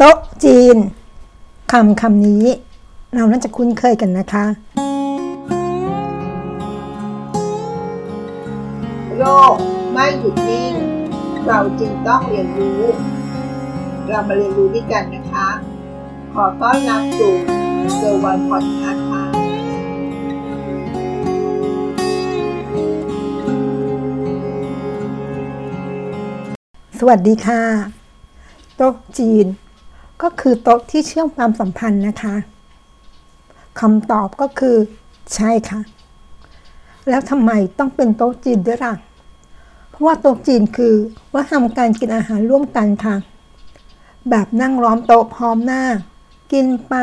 โต๊ะจีนคำคำนี้ เราน่าจะคุ้นเคยกันนะคะ โลกไม่หยุดนิ่ง เราจึงต้องเรียนรู้ เรามาเรียนรู้ด้วยกันนะคะ ขอต้อนรับสู่เซอร์วันพอดคาส์ค่ะสวัสดีค่ะ โต๊ะจีน ก็คือโต๊ะที่เชื่อมความสัมพันธ์นะคะคำตอบก็คือใช่ค่ะ แล้วทำไมต้องเป็นโต๊ะจีนด้วยล่ะ เพราะว่าโต๊ะจีนคือว่าทำการกินอาหารร่วมกันค่ะ แบบนั่งล้อมโต๊ะพร้อมหน้า กินไป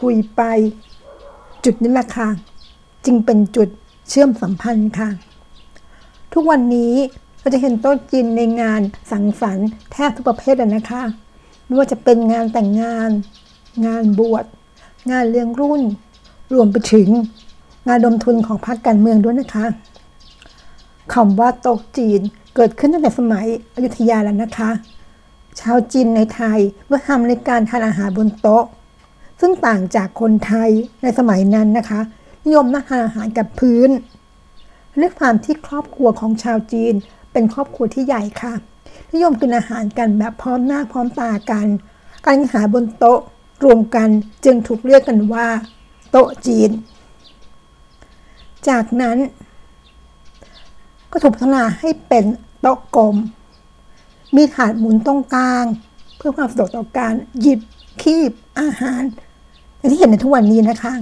คุยไป จุดนี้แหละค่ะ จึงเป็นจุดเชื่อมสัมพันธ์ค่ะ ทุกวันนี้เราจะเห็นโต๊ะจีนในงานสังสรรค์แทบทุกประเภทเลยนะคะ ไม่ว่าจะเป็นงานแต่งงาน งานบวช งานเลี้ยงรุ่น รวมไปถึงงานดมทุนของพรรคการเมืองด้วยนะคะคำว่าโต๊ะจีนเกิดขึ้นตั้งแต่สมัยอยุธยาแล้วนะคะ ชาวจีนในไทยเมื่อทำในการทานอาหารบนโต๊ะ ซึ่งต่างจากคนไทยในสมัยนั้นนะคะ นิยมนั่งทานอาหารกับพื้นด้วยความที่ครอบครัวของชาวจีนเป็นครอบครัวที่ใหญ่ค่ะ นิยมกินอาหารกันแบบพร้อมหน้าพร้อมตากัน การกินหาบนโต๊ะรวมกันจึงถูกเรียกกันว่า โต๊ะจีน จากนั้นก็ถูกพัฒนาให้เป็นโต๊ะกลม มีถาดหมุนตรงกลาง เพื่อความสะดวกต่อการหยิบคีบอาหารอย่างที่เห็นในทุกวันนี้นะคะ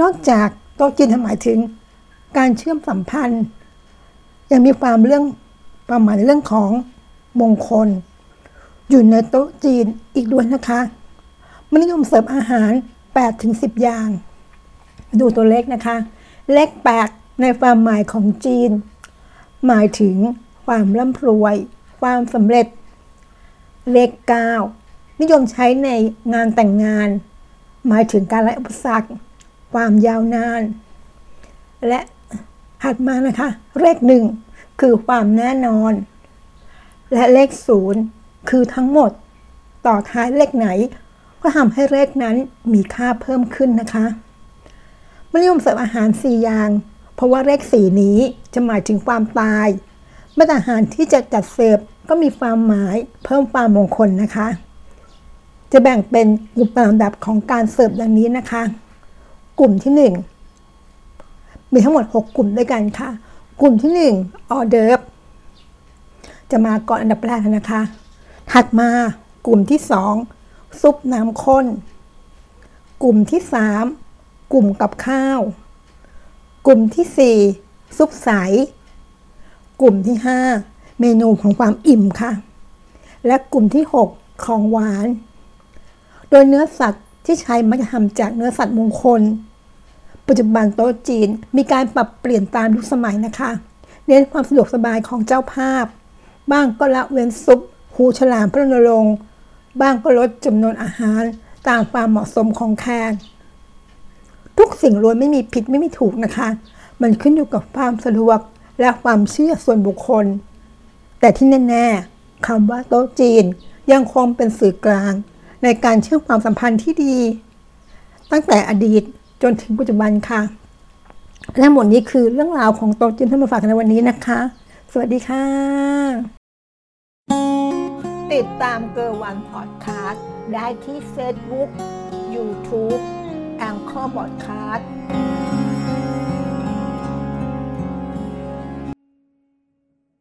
นอกจากโต๊ะจีนหมายถึง การเชื่อมสัมพันธ์ ยังมีความเรื่อง ความหมายในเรื่องของมงคล อยู่ในโต๊ะจีนอีกด้วยนะคะมันนิยมเสิร์ฟอาหาร 8-10ถึงอย่าง ดูตัวเลขนะคะ เลข 8 ในความหมายของจีน หมายถึงความร่ำรวย ความสำเร็จ เลข 9 นิยมใช้ในงานแต่งงาน หมายถึงการไล่อุปสรรค ความยาวนาน และถัดมานะคะ เลขหนึ่ง คือความแน่นอน และเลขศูนย์คือทั้งหมด ต่อท้ายเลขไหน ก็ทำให้เลขนั้นมีค่าเพิ่มขึ้นนะคะไม่นิยมเสิร์ฟอาหารสี่อย่าง เพราะว่าเลขสี่นี้จะหมายถึงความตายมาตรอาหารที่จะจัดเสิร์ฟก็มีความหมายเพิ่มความมงคลนะคะ จะแบ่งเป็นกลุ่มตามลำดับของการเสิร์ฟดังนี้นะคะ กลุ่มที่หนึ่งมีทั้งหมด 6 กลุ่มด้วยกันค่ะ กลุ่มที่ 1 ออเดิร์ฟจะมาก่อนอันดับแรกนะคะ ถัดมากลุ่มที่ 2 ซุปน้ำข้น กลุ่มที่ 3 กลุ่มกับข้าว กลุ่มที่ 4 ซุปใส กลุ่มที่ 5 เมนูของความอิ่มค่ะ และกลุ่มที่ 6 ของหวาน โดยเนื้อสัตว์ที่ใช้มักจะทำจากเนื้อสัตว์มงคล ปัจจุบันโต๊ะจีนมีการปรับเปลี่ยนตามยุคสมัยนะคะ เน้นความสะดวกสบายของเจ้าภาพ บ้างก็ละเว้นซุปหูฉลามพระนรงค์บ้างก็ลดจำนวนอาหารตามความเหมาะสมของแขกทุกสิ่งล้วนไม่มีผิดไม่มีถูกนะคะ มันขึ้นอยู่กับความสะดวกและความเชื่อส่วนบุคคล แต่ที่แน่ๆคำว่าโต๊ะจีนยังคงเป็นสื่อกลาง ในการเชื่อมความสัมพันธ์ที่ดี ตั้งแต่อดีต จนถึงปัจจุบันค่ะ และหมดนี้คือเรื่องราวของโต๊ะจีนที่มาฝากกันในวันนี้นะคะ สวัสดีค่ะ ติดตามเกอร์วันพอดคาสต์ได้ที่เฟซบุ๊กยูทูบแองเกอร์บอดคาสต์